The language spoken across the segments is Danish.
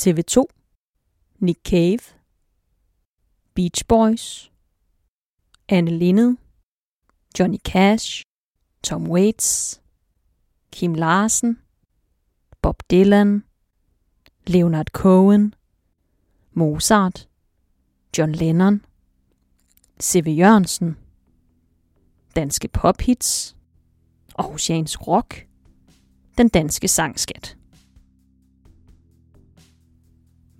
TV2, Nick Cave, Beach Boys, Anne Linnet, Johnny Cash, Tom Waits, Kim Larsen, Bob Dylan, Leonard Cohen, Mozart, John Lennon, C.V. Jørgensen, danske pophits, Aarhusiansk rock, den danske sangskat.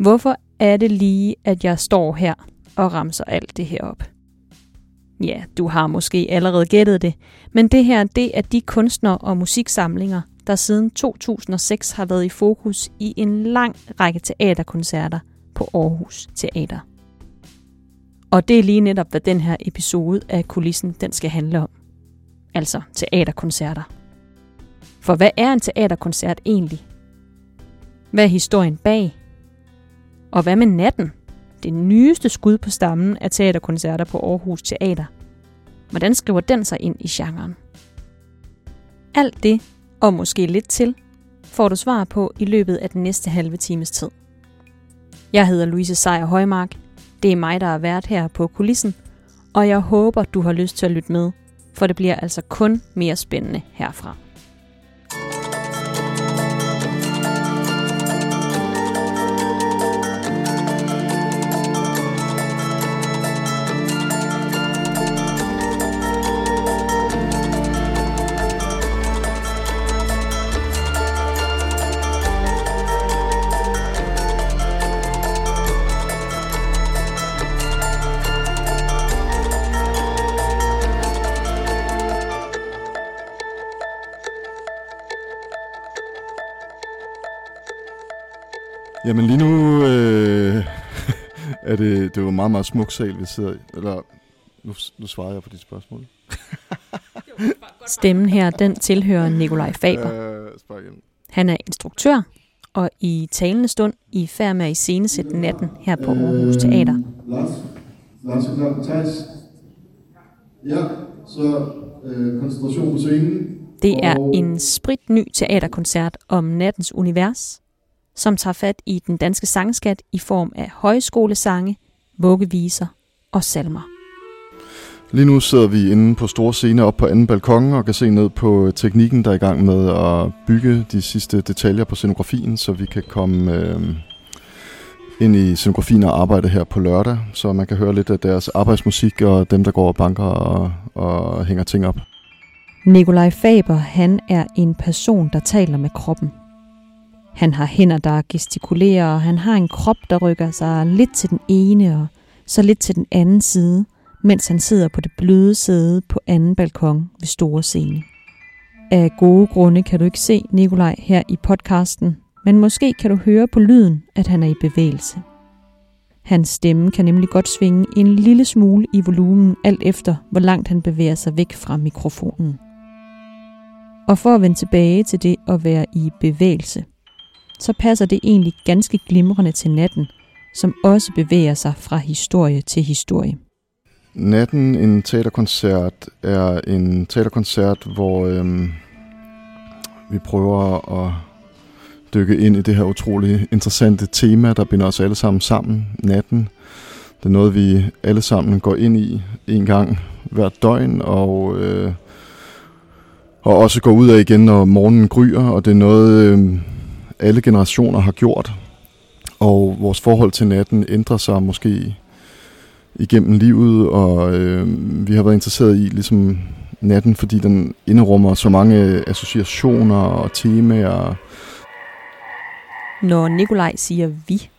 Hvorfor er det lige, at jeg står her og ramser alt det her op? Ja, du har måske allerede gættet det, men det her det er de kunstnere og musiksamlinger, der siden 2006 har været i fokus i en lang række teaterkoncerter på Aarhus Teater. Og det er lige netop, hvad den her episode af Kulissen den skal handle om. Altså teaterkoncerter. For hvad er en teaterkoncert egentlig? Hvad er historien bag? Og hvad med natten? Det nyeste skud på stammen af teaterkoncerter på Aarhus Teater. Hvordan skriver den sig ind i genren? Alt det, og måske lidt til, får du svar på i løbet af den næste halve times tid. Jeg hedder Louise Sejer Højmark. Det er mig, der er vært her på kulissen, og jeg håber, du har lyst til at lytte med, for det bliver altså kun mere spændende herfra. Jamen lige nu øh, er det, det var en meget, meget smuk sal, vi sidder i. Eller, nu, nu svarer jeg på dit spørgsmål. Stemmen her, den tilhører Nikolaj Faber. Øh. Han er instruktør, og i talende stund i færd med at iscenesætte natten her på Aarhus Teater. Lars, Lars er klar. Thijs. Ja, så øh, koncentration på scenen. Det er Og- en spritny teaterkoncert om nattens univers, som tager fat i den danske sangskat i form af højskolesange, vuggeviser og salmer. Lige nu sidder vi inde på store scene op på anden balkon og kan se ned på teknikken, der er i gang med at bygge de sidste detaljer på scenografien, så vi kan komme øh, ind i scenografien og arbejde her på lørdag, så man kan høre lidt af deres arbejdsmusik og dem, der går og banker og, og hænger ting op. Nikolaj Faber, han er en person, der taler med kroppen. Han har hænder, der gestikulerer, og han har en krop, der rykker sig lidt til den ene og så lidt til den anden side, mens han sidder på det bløde sæde på anden balkon ved store scene. Af gode grunde kan du ikke se Nikolaj her i podcasten, men måske kan du høre på lyden, at han er i bevægelse. Hans stemme kan nemlig godt svinge en lille smule i volumen, alt efter hvor langt han bevæger sig væk fra mikrofonen. Og for at vende tilbage til det at være i bevægelse, så passer det egentlig ganske glimrende til natten, som også bevæger sig fra historie til historie. Natten, en teaterkoncert, er en teaterkoncert, hvor øhm, vi prøver at dykke ind i det her utrolig interessante tema, der binder os alle sammen sammen. Natten. Det er noget, vi alle sammen går ind i en gang hver døgn, og, øh, og også går ud af igen, når morgenen gryer, og det er noget, øh, alle generationer har gjort. Og vores forhold til natten ændrer sig måske igennem livet, og øh, vi har været interesseret i ligesom natten, fordi den inderummer så mange associationer og temaer. Når Nikolaj siger vi,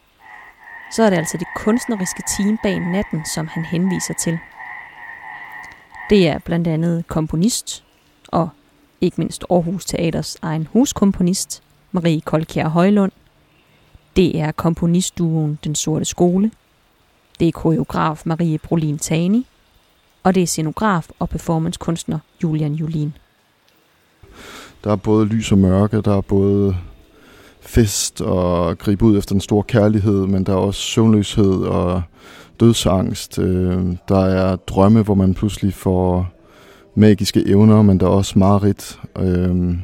så er det altså det kunstneriske team bag natten, som han henviser til. Det er blandt andet komponist og ikke mindst Aarhus Teaters egen huskomponist, Marie Kolkjær Højlund. Det er komponistduen Den Sorte Skole. Det er koreograf Marie Brolin Tani. Og det er scenograf og performancekunstner Julian Julin. Der er både lys og mørke, der er både fest og gribe ud efter den store kærlighed, men der er også søvnløshed og dødsangst. Øh, der er drømme, hvor man pludselig får magiske evner, men der er også mareridt. Øh,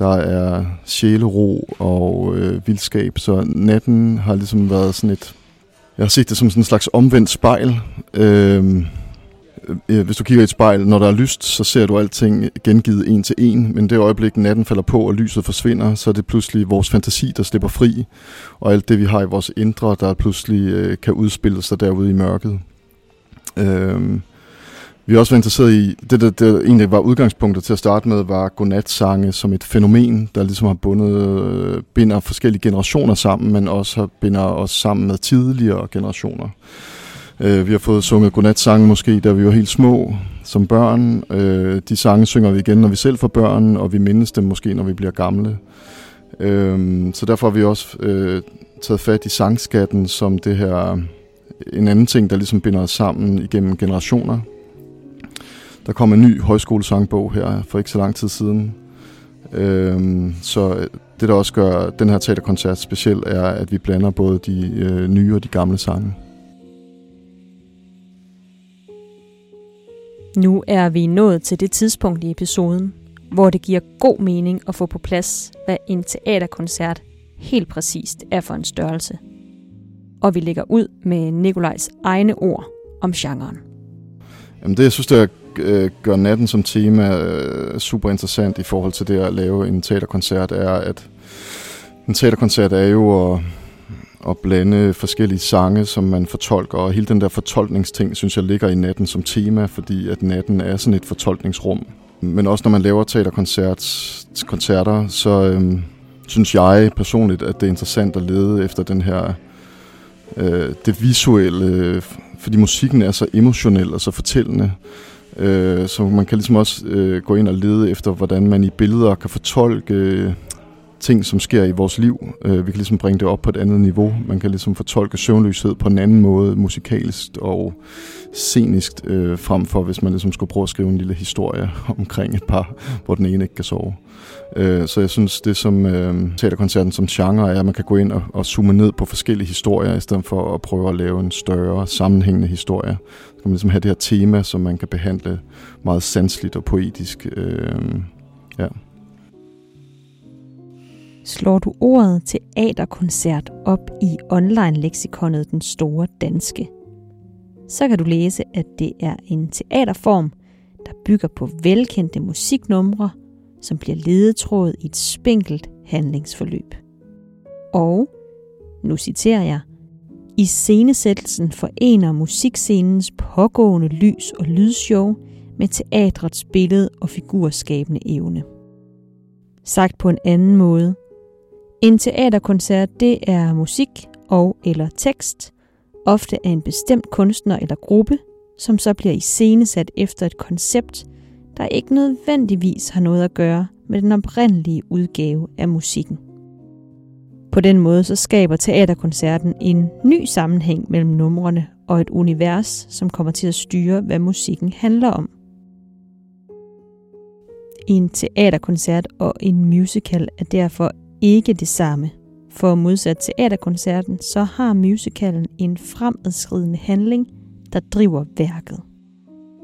der er sjælero og øh, vildskab, så natten har ligesom været sådan et... Jeg har set det som sådan en slags omvendt spejl. Øhm, øh, øh, hvis du kigger i et spejl, når der er lyst, så ser du alting gengivet en til en, men det øjeblik, natten falder på, og lyset forsvinder, så er det pludselig vores fantasi, der slipper fri, og alt det, vi har i vores indre, der pludselig øh, kan udspille sig derude i mørket. Øh, vi har også været interesseret i, det der, der egentlig var udgangspunktet til at starte med, var godnatsange som et fænomen, der ligesom har bundet, øh, binder forskellige generationer sammen, men også har binder os sammen med tidligere generationer. Øh, vi har fået sunget godnatsange måske, da vi var helt små som børn. Øh, de sange synger vi igen, når vi selv får børn, og vi mindes dem måske, når vi bliver gamle. Øh, så derfor har vi også øh, taget fat i sangskatten som det her en anden ting, der ligesom binder os sammen igennem generationer. Der kom en ny højskolesangbog her for ikke så lang tid siden. Øhm, så det, der også gør den her teaterkoncert speciel, er, at vi blander både de øh, nye og de gamle sange. Nu er vi nået til det tidspunkt i episoden, hvor det giver god mening at få på plads, hvad en teaterkoncert helt præcist er for en størrelse. Og vi lægger ud med Nikolajs egne ord om genren. Jamen det, jeg synes, det øh, gør natten som tema øh, super interessant i forhold til det at lave en teaterkoncert, er, at en teaterkoncert er jo at, at blande forskellige sange, som man fortolker, og hele den der fortolkningsting, synes jeg, ligger i natten som tema, fordi at natten er sådan et fortolkningsrum. Men også når man laver teaterkoncerter, så øh, synes jeg personligt, at det er interessant at lede efter den her øh, det visuelle, fordi musikken er så emotionel og så fortællende. Øh, Øh, så man kan ligesom også øh, gå ind og lede efter, hvordan man i billeder kan fortolke øh, ting, som sker i vores liv. Øh, vi kan ligesom bringe det op på et andet niveau. Man kan ligesom fortolke søvnløshed på en anden måde, musikalsk og scenisk, øh, frem for hvis man ligesom skulle prøve at skrive en lille historie omkring et par, hvor den ene ikke kan sove. Øh, så jeg synes, det som øh, teaterkoncerten som genre er, at man kan gå ind og, og zoome ned på forskellige historier, i stedet for at prøve at lave en større, sammenhængende historie. Så kan man ligesom have det her tema, som man kan behandle meget sansligt og poetisk. Øh, ja. Slår du ordet teaterkoncert op i online-leksikonet Den Store Danske, så kan du læse, at det er en teaterform, der bygger på velkendte musiknumre, som bliver ledetråd i et spinkelt handlingsforløb. Og, nu citerer jeg, i scenesættelsen forener musikscenens pågående lys- og lydshow med teatrets billede- og figurskabende evne. Sagt på en anden måde, en teaterkoncert det er musik og eller tekst, ofte af en bestemt kunstner eller gruppe, som så bliver iscenesat efter et koncept, der ikke nødvendigvis har noget at gøre med den oprindelige udgave af musikken. På den måde så skaber teaterkoncerten en ny sammenhæng mellem numrene og et univers, som kommer til at styre, hvad musikken handler om. En teaterkoncert og en musical er derfor ikke det samme. For modsat teaterkoncerten, så har musicalen en fremadskridende handling, der driver værket.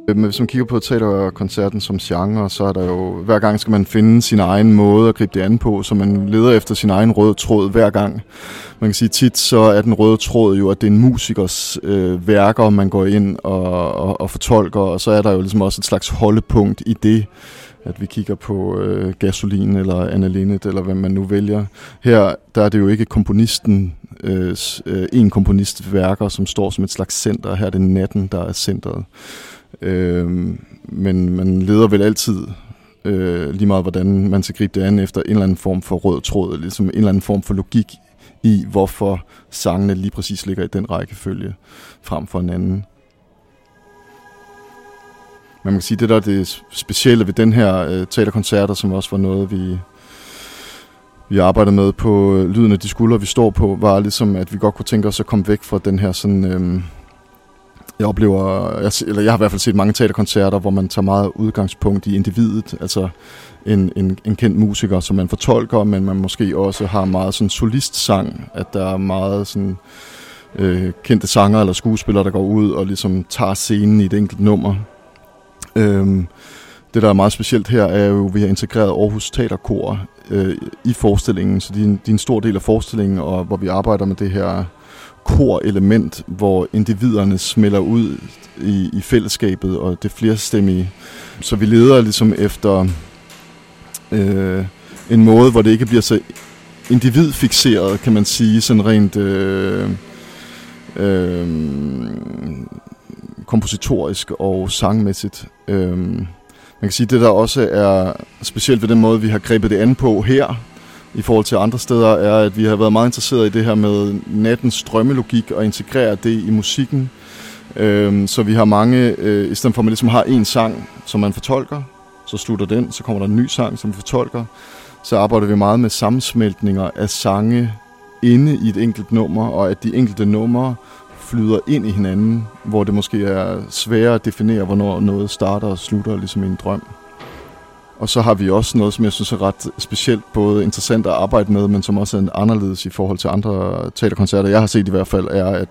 Øh, men hvis man kigger på teaterkoncerten som genre, så er der jo, hver gang skal man finde sin egen måde at gribe det an på, så man leder efter sin egen røde tråd hver gang. Man kan sige tit, så er den røde tråd jo, at det er en musikers øh, værker, man går ind og, og, og fortolker, og så er der jo ligesom også et slags holdepunkt i det, at vi kigger på øh, Gasolin eller analinet, eller hvad man nu vælger. Her der er det jo ikke komponisten, øh, øh, en komponist værker, som står som et slags center. Her er det natten, der er centret. Øh, men man leder vel altid øh, lige meget, hvordan man skal gribe det an efter en eller anden form for rød tråd, ligesom en eller anden form for logik i, hvorfor sangene lige præcis ligger i den rækkefølge frem for en anden. Men man kan sige, det der er det specielle ved den her øh, teaterkoncerter, som også var noget, vi, vi arbejdede med på øh, Lyden af de skuldre, vi står på, var ligesom, at vi godt kunne tænke os at komme væk fra den her sådan... Øh, jeg oplever, jeg, eller jeg har i hvert fald set mange teaterkoncerter, hvor man tager meget udgangspunkt i individet, altså en, en, en kendt musiker, som man fortolker, men man måske også har meget sådan solistsang, at der er meget sådan øh, kendte sanger eller skuespillere, der går ud og ligesom tager scenen i et enkelt nummer. Øhm, det, der er meget specielt her, er jo, at vi har integreret Aarhus Teaterkor øh, i forestillingen, så de, de er en stor del af forestillingen, og hvor vi arbejder med det her kor-element, hvor individerne smelter ud i, i fællesskabet, og det flerstemmige. Så vi leder ligesom efter øh, en måde, hvor det ikke bliver så individfixeret, kan man sige, sådan rent øh, øh, kompositorisk og sangmæssigt. Øhm, man kan sige, at det der også er specielt ved den måde, vi har grebet det an på her, i forhold til andre steder, er, at vi har været meget interesseret i det her med nattens drømmelogik og integrere det i musikken. Øhm, så vi har mange, øh, i stedet for at man ligesom har en sang, som man fortolker, så slutter den, så kommer der en ny sang, som vi fortolker. Så arbejder vi meget med sammensmeltninger af sange inde i et enkelt nummer, og at de enkelte numre flyder ind i hinanden, hvor det måske er sværere at definere, hvornår noget starter og slutter, ligesom i en drøm. Og så har vi også noget, som jeg synes er ret specielt, både interessant at arbejde med, men som også er anderledes i forhold til andre teaterkoncerter, jeg har set i hvert fald, er,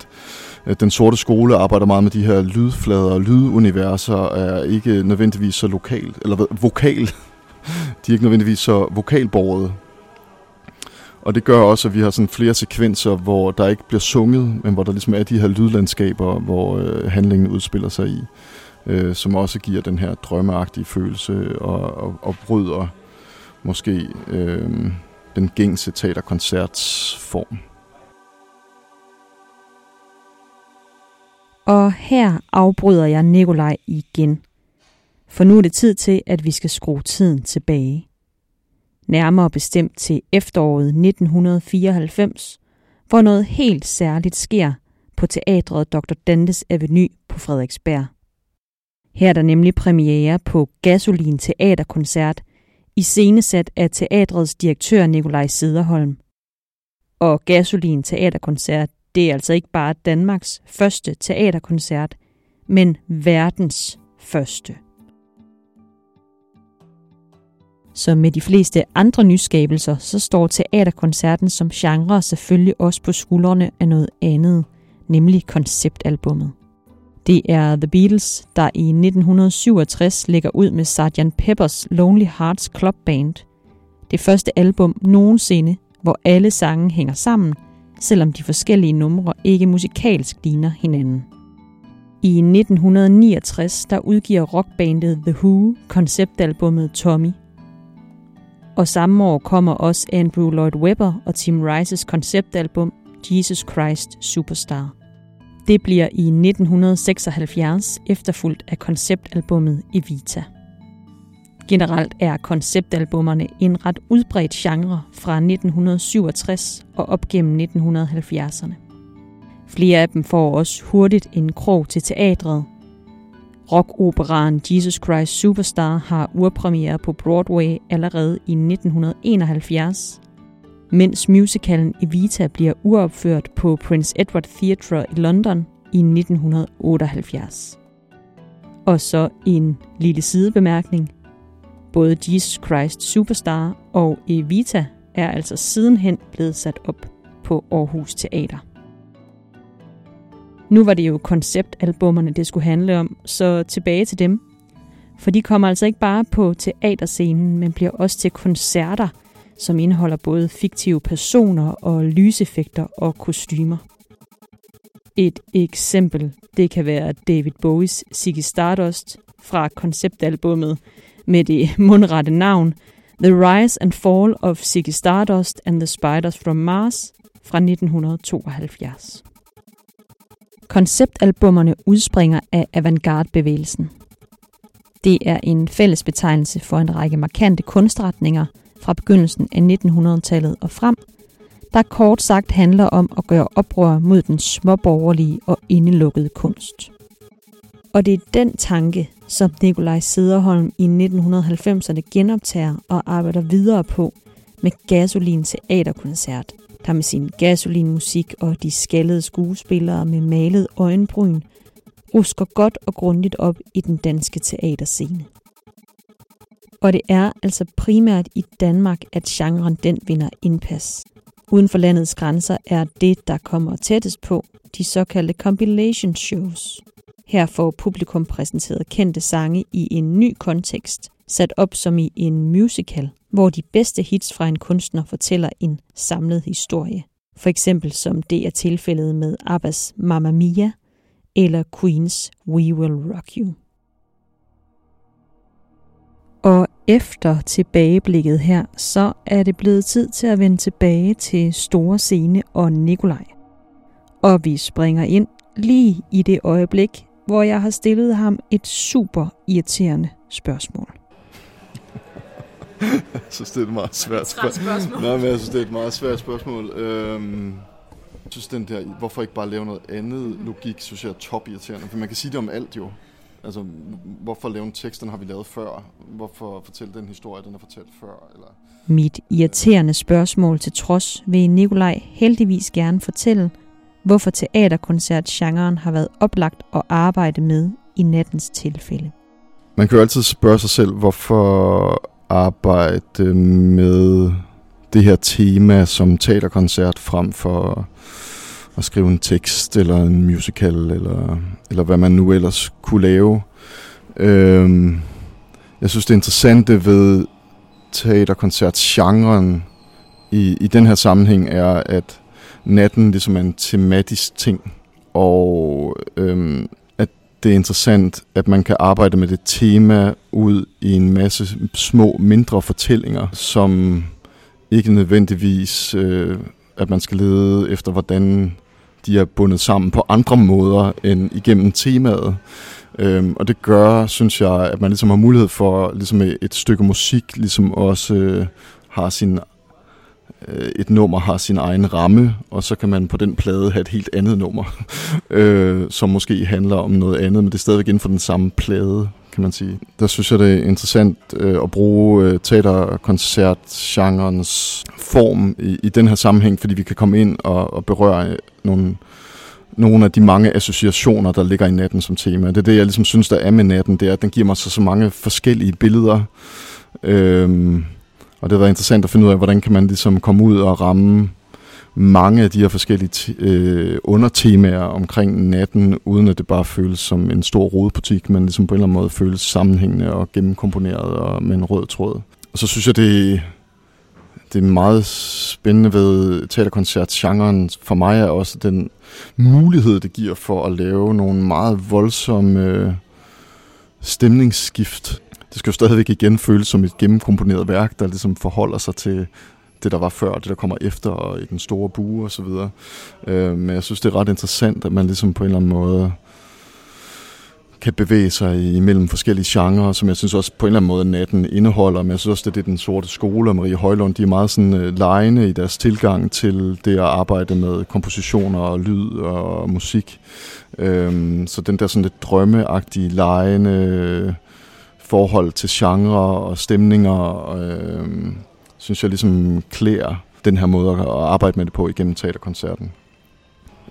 at den sorte skole arbejder meget med de her lydflader og lyduniverser, er ikke nødvendigvis så lokal, eller vokal. De er ikke nødvendigvis så vokalborget. Og det gør også, at vi har sådan flere sekvenser, hvor der ikke bliver sunget, men hvor der ligesom er de her lydlandskaber, hvor øh, handlingen udspiller sig i øh, som også giver den her drømmeagtige følelse og, og, og bryder måske øh, den gængse teaterkoncertsform. Og her afbryder jeg Nikolaj igen. For nu er det tid til, at vi skal skrue tiden tilbage. Nærmere bestemt til efteråret 1994, hvor noget helt særligt sker på teatret Dr. Dantes Avenue på Frederiksberg. Her er der nemlig premiere på Gasolin Teaterkoncert, i scenesat af teatrets direktør Nikolaj Sederholm. Og Gasolin Teaterkoncert, det er altså ikke bare Danmarks første teaterkoncert, men verdens første. Som med de fleste andre nyskabelser, så står teaterkoncerten som genre selvfølgelig også på skuldrene af noget andet, nemlig konceptalbummet. Det er The Beatles, der i 1967 lægger ud med Sgt. Pepper's Lonely Hearts Club Band. Det første album nogensinde, hvor alle sange hænger sammen, selvom de forskellige numre ikke musikalsk ligner hinanden. I 1969 der udgiver rockbandet The Who konceptalbummet Tommy. Og samme år kommer også Andrew Lloyd Webber og Tim Rice's konceptalbum Jesus Christ Superstar. Det bliver i 1976 efterfulgt af konceptalbummet Evita. Generelt er konceptalbummerne en ret udbredt genre fra 1967 og op gennem 1970'erne. Flere af dem får også hurtigt en krog til teatret. Rockoperaen Jesus Christ Superstar har urpremiere på Broadway allerede i 1971, mens musicalen Evita bliver uopført på Prince Edward Theatre i London i 1978. Og så en lille sidebemærkning. Både Jesus Christ Superstar og Evita er altså sidenhen blevet sat op på Aarhus Teater. Nu var det jo konceptalbummerne, det skulle handle om, så tilbage til dem. For de kommer altså ikke bare på teaterscenen, men bliver også til koncerter – som indeholder både fiktive personer og lyseffekter og kostymer. Et eksempel, det kan være David Bowies Ziggy Stardust fra konceptalbummet med det mundrette navn The Rise and Fall of Ziggy Stardust and the Spiders from Mars fra 1972. Konceptalbummerne udspringer af avantgarde-bevægelsen. Det er en fælles betegnelse for en række markante kunstretninger – fra begyndelsen af 1900-tallet og frem, der kort sagt handler om at gøre oprør mod den småborgerlige og indelukkede kunst. Og det er den tanke, som Nikolaj Sederholm i 1990'erne genoptager og arbejder videre på med Gasolin Teaterkoncert, der med sin gasolinmusik og de skaldede skuespillere med malet øjenbryn rusker godt og grundigt op i den danske teaterscene. Og det er altså primært i Danmark, at genren den vinder indpas. Uden for landets grænser er det, der kommer tættest på, de såkaldte compilation shows. Her får publikum præsenteret kendte sange i en ny kontekst, sat op som i en musical, hvor de bedste hits fra en kunstner fortæller en samlet historie. For eksempel som det er tilfældet med Abbas Mamma Mia eller Queens We Will Rock You. Og efter tilbageblikket her, så er det blevet tid til at vende tilbage til Store Scene og Nikolaj. Og vi springer ind lige i det øjeblik, hvor jeg har stillet ham et super irriterende spørgsmål. jeg synes, det er et meget svært spørgsmål. Nej, men jeg synes, det er et meget svært spørgsmål. Øhm, jeg synes, den der, hvorfor ikke bare lave noget andet logik, synes jeg er top irriterende. For man kan sige det om alt jo. Altså, hvorfor lave en tekst, den har vi lavet før? Hvorfor fortælle den historie, den er fortalt før? Eller? Mit irriterende spørgsmål til trods vil Nikolaj heldigvis gerne fortælle, hvorfor teaterkoncertgenren har været oplagt at arbejde med i nattens tilfælde. Man kan jo altid spørge sig selv, hvorfor arbejde med det her tema som teaterkoncert frem for at skrive en tekst eller en musical eller, eller hvad man nu ellers kunne lave. Øhm, jeg synes det interessante ved teaterkoncertgenren i, i den her sammenhæng er, at natten ligesom er en tematisk ting, og øhm, det er interessant, at man kan arbejde med det tema ud i en masse små, mindre fortællinger, som ikke nødvendigvis, øh, at man skal lede efter, hvordan de er bundet sammen på andre måder end igennem temaet. Øhm, og det gør, synes jeg, at man ligesom har mulighed for, ligesom et stykke musik, ligesom også øh, har sin Øh, et nummer har sin egen ramme, og så kan man på den plade have et helt andet nummer, øh, som måske handler om noget andet, men det er stadigvæk inden for den samme plade, kan man sige. Der synes jeg, det er interessant øh, at bruge øh, teaterkoncertgenrens form i, i den her sammenhæng, fordi vi kan komme ind og, og berøre øh, nogle, nogle af de mange associationer, der ligger i natten som tema. Det er det, jeg ligesom synes, der er med natten, det er, at den giver mig så, så mange forskellige billeder. Øh, og det har været interessant at finde ud af, hvordan kan man ligesom komme ud og ramme mange af de her forskellige øh, undertemaer omkring natten, uden at det bare føles som en stor rodebutik, men ligesom på en eller anden måde føles sammenhængende og gennemkomponeret og med en rød tråd. Og så synes jeg, det, det er meget spændende ved teaterkoncertgenren for mig er også den mulighed, det giver for at lave nogle meget voldsomme øh, stemningsskift. Det skal jo stadigvæk igen føles som et gennemkomponeret værk, der ligesom forholder sig til det, der var før, det, der kommer efter, og i den store bue og så videre. Øh, men jeg synes, det er ret interessant, at man ligesom på en eller anden måde kan bevæge sig imellem forskellige genrer, som jeg synes også på en eller anden måde natten indeholder, men jeg synes også, det er det, den sorte skole og Marie Højlund, de er meget sådan uh, lejende i deres tilgang til det at arbejde med kompositioner og lyd og musik. Øhm, så den der sådan lidt drømmeagtige, lejende forhold til genre og stemninger, øh, synes jeg ligesom klæder den her måde at arbejde med det på igennem teaterkoncerten.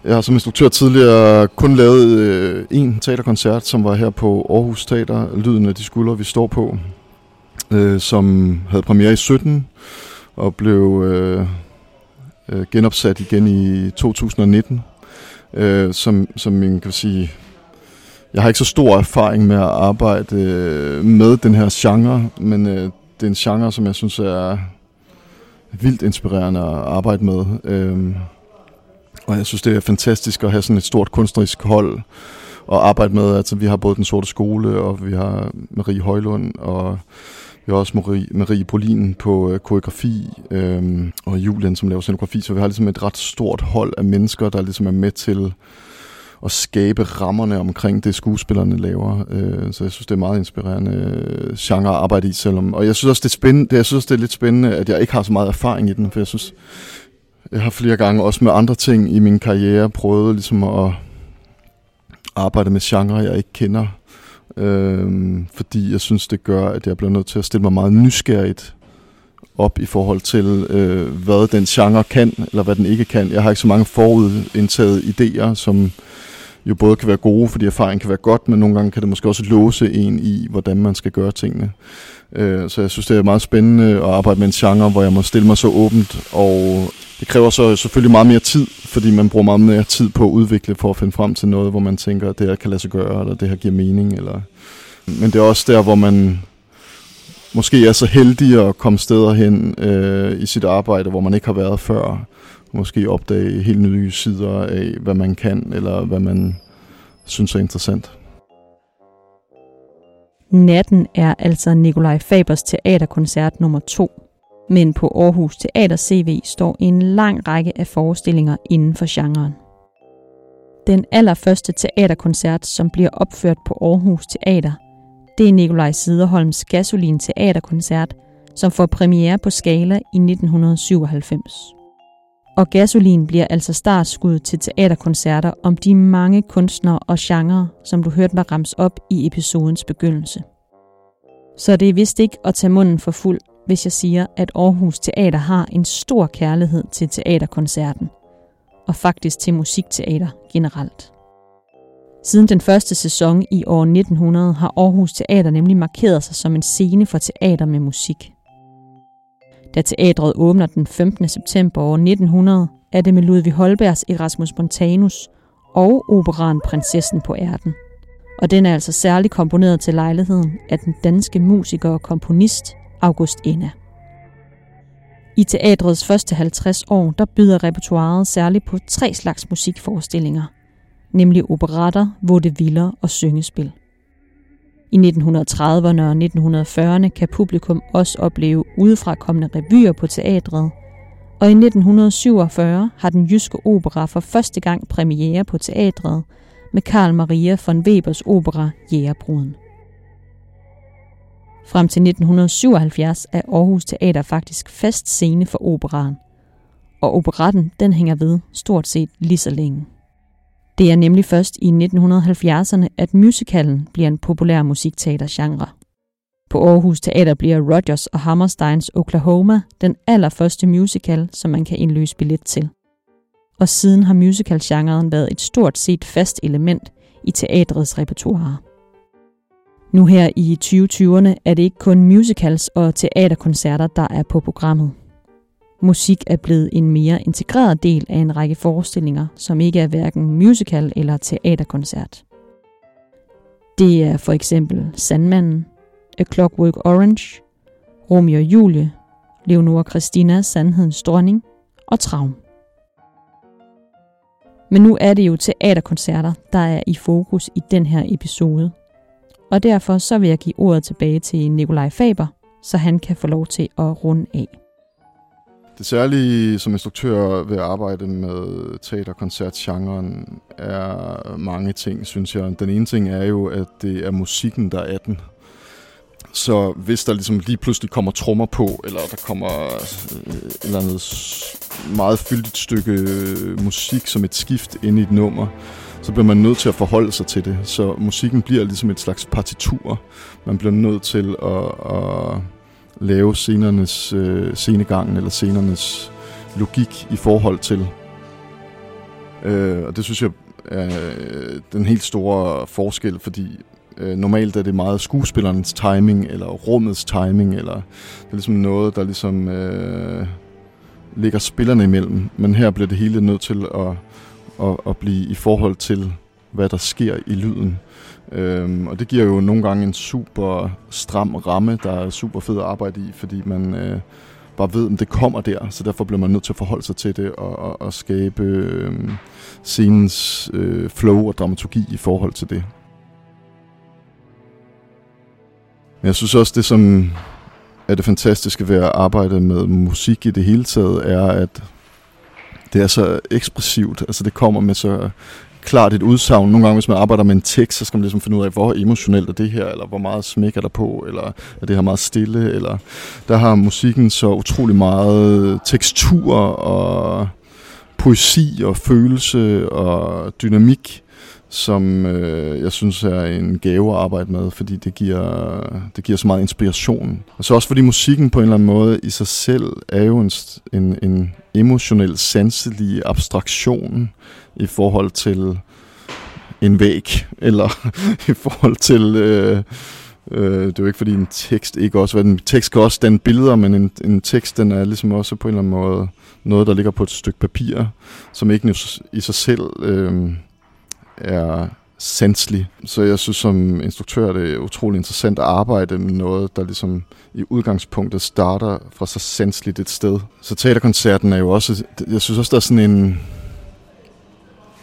Jeg har som instruktør tidligere kun lavet øh, en teaterkoncert, som var her på Aarhus Teater, Lyden af de skuldre, vi står på, øh, som havde premiere i 17 og blev øh, øh, genopsat igen i 2019. Øh, som, som man kan sige, jeg har ikke så stor erfaring med at arbejde øh, med den her genre, men øh, det er en genre, som jeg synes er vildt inspirerende at arbejde med. Øh, og jeg synes, det er fantastisk at have sådan et stort kunstnerisk hold at arbejde med. Altså, vi har både Den Sorte Skole, og vi har Marie Højlund, og vi har også Marie, Marie Polin på øh, koreografi, øh, og Julian, som laver scenografi. Så vi har ligesom et ret stort hold af mennesker, der ligesom er med til at skabe rammerne omkring det, skuespillerne laver. Øh, så jeg synes, det er meget inspirerende genre at arbejde i, selvom... Og jeg synes også, det er spændende, jeg synes også, det er lidt spændende, at jeg ikke har så meget erfaring i den, for jeg synes, jeg har flere gange også med andre ting i min karriere prøvet ligesom at arbejde med genre, jeg ikke kender. Øhm, fordi jeg synes, det gør, at jeg bliver nødt til at stille mig meget nysgerrigt op i forhold til, øh, hvad den genre kan, eller hvad den ikke kan. Jeg har ikke så mange forudindtaget idéer, som jo både kan være gode, fordi erfaring kan være godt, men nogle gange kan det måske også låse en i, hvordan man skal gøre tingene. Øh, så jeg synes, det er meget spændende at arbejde med en genre, hvor jeg må stille mig så åbent, og det kræver så selvfølgelig meget mere tid, fordi man bruger meget mere tid på at udvikle for at finde frem til noget, hvor man tænker, at det her kan lade sig gøre, eller det her giver mening. Eller... Men det er også der, hvor man måske er så heldig at komme steder hen øh, i sit arbejde, hvor man ikke har været før. Måske opdage helt nye sider af, hvad man kan, eller hvad man synes er interessant. Natten er altså Nikolaj Fabers teaterkoncert nummer 2. Men på Aarhus Teater CV står en lang række af forestillinger inden for genren. Den allerførste teaterkoncert, som bliver opført på Aarhus Teater, det er Nikolaj Siderholms Gasolin Teaterkoncert, som får premiere på Skala i 1997. Og Gasolin bliver altså startskud til teaterkoncerter om de mange kunstnere og genrer, som du hørte mig rams op i episodens begyndelse. Så det er vist ikke at tage munden for fuld, hvis jeg siger, at Aarhus Teater har en stor kærlighed til teaterkoncerten, og faktisk til musikteater generelt. Siden den første sæson i år 1900 har Aarhus Teater nemlig markeret sig som en scene for teater med musik. Da teatret åbner den 15. september år 1900, er det med Ludvig Holbergs Erasmus Montanus og operan Prinsessen på Ærten. Og den er altså særligt komponeret til lejligheden af den danske musiker og komponist August Enna. I teatrets første 50 år, der byder repertoiret særligt på tre slags musikforestillinger, nemlig operetter, vaudeviller og syngespil. I 1930'erne og 1940'erne kan publikum også opleve udefrakommende revyer på teatret, og i 1947 har den jyske opera for første gang premiere på teatret med Karl Maria von Webers opera Jægerbruden. Frem til 1977 er Aarhus Teater faktisk fast scene for operaen, og operetten den hænger ved stort set lige så længe. Det er nemlig først i 1970'erne, at musicalen bliver en populær musikteatergenre. På Aarhus Teater bliver Rogers og Hammersteins Oklahoma den allerførste musical, som man kan indløse billet til. Og siden har musicalgenren været et stort set fast element i teatrets repertoire. Nu her i 2020'erne er det ikke kun musicals og teaterkoncerter, der er på programmet. Musik er blevet en mere integreret del af en række forestillinger, som ikke er hverken musical eller teaterkoncert. Det er for eksempel Sandmanden, A Clockwork Orange, Romeo og Julie, Leonora Christina, Sandhedens Dronning og Traum. Men nu er det jo teaterkoncerter, der er i fokus i den her episode. Og derfor så vil jeg give ordet tilbage til Nikolaj Faber, så han kan få lov til at runde af. Det særlige som instruktør ved at arbejde med teaterkoncertgenren er mange ting, synes jeg. Den ene ting er jo, at det er musikken, der er den. Så hvis der ligesom lige pludselig kommer trommer på, eller der kommer øh, et eller andet meget fyldigt stykke øh, musik som et skift ind i et nummer, så bliver man nødt til at forholde sig til det. Så musikken bliver ligesom et slags partitur. Man bliver nødt til at, at lave scenernes øh, scenegangen eller scenernes logik i forhold til. Øh, og det synes jeg er øh, den helt store forskel, fordi øh, normalt er det meget skuespillernes timing, eller rummets timing, eller det er ligesom noget, der ligesom øh, ligger spillerne imellem. Men her bliver det hele nødt til at, at, at blive i forhold til, hvad der sker i lyden. Øhm, og det giver jo nogle gange en super stram ramme, der er super fed at arbejde i, fordi man øh, bare ved, om det kommer der, så derfor bliver man nødt til at forholde sig til det og, og, og skabe øh, scenens øh, flow og dramaturgi i forhold til det. Men jeg synes også, det som er det fantastiske ved at arbejde med musik i det hele taget, er, at det er så ekspressivt. Altså det kommer med så klart et udsagn. Nogle gange, hvis man arbejder med en tekst, så skal man ligesom finde ud af, hvor emotionelt er det her, eller hvor meget smæk er der på, eller er det her meget stille, eller der har musikken så utrolig meget tekstur og poesi og følelse og dynamik, som øh, jeg synes er en gave at arbejde med, fordi det giver, det giver så meget inspiration. Og så også fordi musikken på en eller anden måde i sig selv er jo en, en, en emotionel, sanselig abstraktion i forhold til en væg, eller i forhold til... Øh, Øh, det er jo ikke fordi en tekst ikke også, hvad en tekst kan også danne billeder, men en, en tekst den er ligesom også på en eller anden måde noget, der ligger på et stykke papir, som ikke i sig selv øh, er sanselig. Så jeg synes som instruktør, det er utrolig interessant at arbejde med noget, der ligesom i udgangspunktet starter fra så sanseligt et sted. Så teaterkoncerten er jo også, jeg synes også, der er sådan en,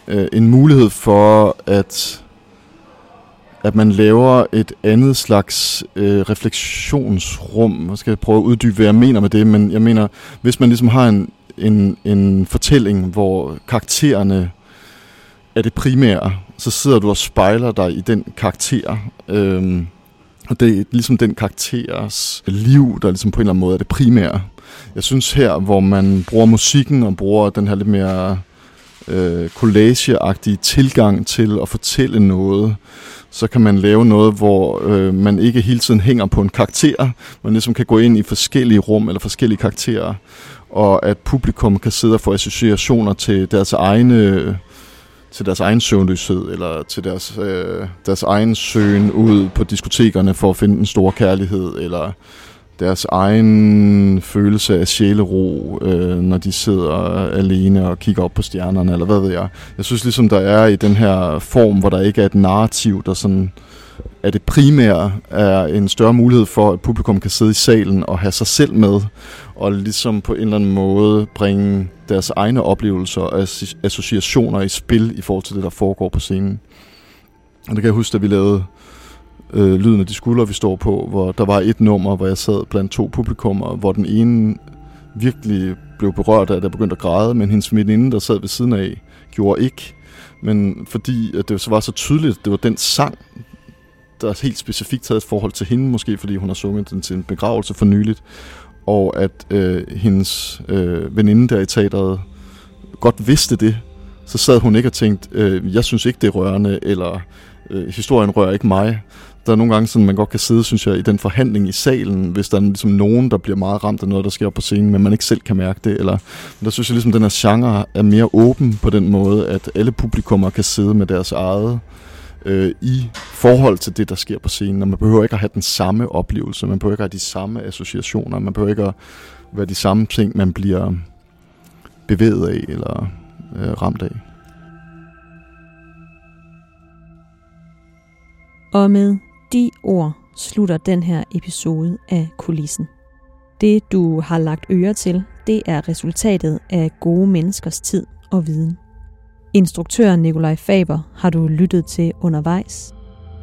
øh, en mulighed for, at at man laver et andet slags øh, refleksionsrum. Jeg skal prøve at uddybe, hvad jeg mener med det, men jeg mener, hvis man ligesom har en, en, en fortælling, hvor karaktererne er det primære, så sidder du og spejler dig i den karakter. Øhm, og det er ligesom den karakteres liv, der ligesom på en eller anden måde er det primære. Jeg synes her, hvor man bruger musikken og bruger den her lidt mere øh, collageagtige tilgang til at fortælle noget, så kan man lave noget, hvor øh, man ikke hele tiden hænger på en karakter, men ligesom kan gå ind i forskellige rum eller forskellige karakterer, og at publikum kan sidde og få associationer til deres egne til deres egen søvnløshed, eller til deres, øh, deres egen søgen ud på diskotekerne for at finde en stor kærlighed, eller deres egen følelse af sjælero, øh, når de sidder alene og kigger op på stjernerne, eller hvad ved jeg. Jeg synes ligesom, der er i den her form, hvor der ikke er et narrativ, der sådan er det primære, er en større mulighed for, at publikum kan sidde i salen og have sig selv med, og ligesom på en eller anden måde bringe deres egne oplevelser og associationer i spil i forhold til det, der foregår på scenen. Og det kan jeg huske, da vi lavede øh, Lyden af de skuldre, vi står på, hvor der var et nummer, hvor jeg sad blandt to publikummer, hvor den ene virkelig blev berørt af, at jeg begyndte at græde, men hendes veninde, der sad ved siden af, gjorde ikke. Men fordi at det så var så tydeligt, at det var den sang, der helt specifikt havde et forhold til hende, måske fordi hun har sunget den til en begravelse for nyligt, og at øh, hendes øh, veninde der i teateret godt vidste det, så sad hun ikke og tænkte, øh, jeg synes ikke, det er rørende, eller øh, historien rører ikke mig. Der er nogle gange sådan, man godt kan sidde, synes jeg, i den forhandling i salen, hvis der er ligesom nogen, der bliver meget ramt af noget, der sker på scenen, men man ikke selv kan mærke det. Eller, der synes jeg ligesom, at den her genre er mere åben på den måde, at alle publikummer kan sidde med deres eget øh, Øh, i forhold til det, der sker på scenen. Og man behøver ikke at have den samme oplevelse, man behøver ikke at have de samme associationer, man behøver ikke at være de samme ting, man bliver bevæget af eller øh, ramt af. Og med de ord slutter den her episode af Kulissen. Det, du har lagt øre til, det er resultatet af gode menneskers tid og viden. Instruktør Nikolaj Faber har du lyttet til undervejs.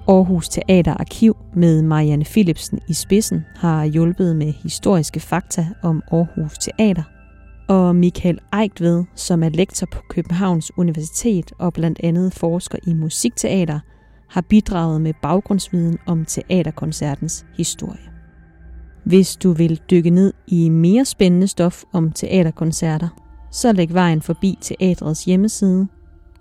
Aarhus Teater Arkiv med Marianne Philipsen i spidsen har hjulpet med historiske fakta om Aarhus Teater. Og Michael Eigtved, som er lektor på Københavns Universitet og blandt andet forsker i musikteater, har bidraget med baggrundsviden om teaterkoncertens historie. Hvis du vil dykke ned i mere spændende stof om teaterkoncerter, så læg vejen forbi teatrets hjemmeside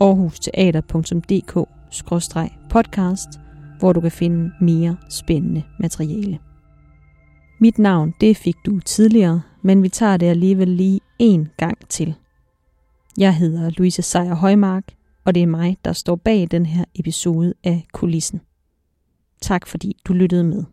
aarhusteater.dk-podcast, hvor du kan finde mere spændende materiale. Mit navn, det fik du tidligere, men vi tager det alligevel lige en gang til. Jeg hedder Louise Sejer Højmark, og det er mig, der står bag den her episode af Kulissen. Tak fordi du lyttede med.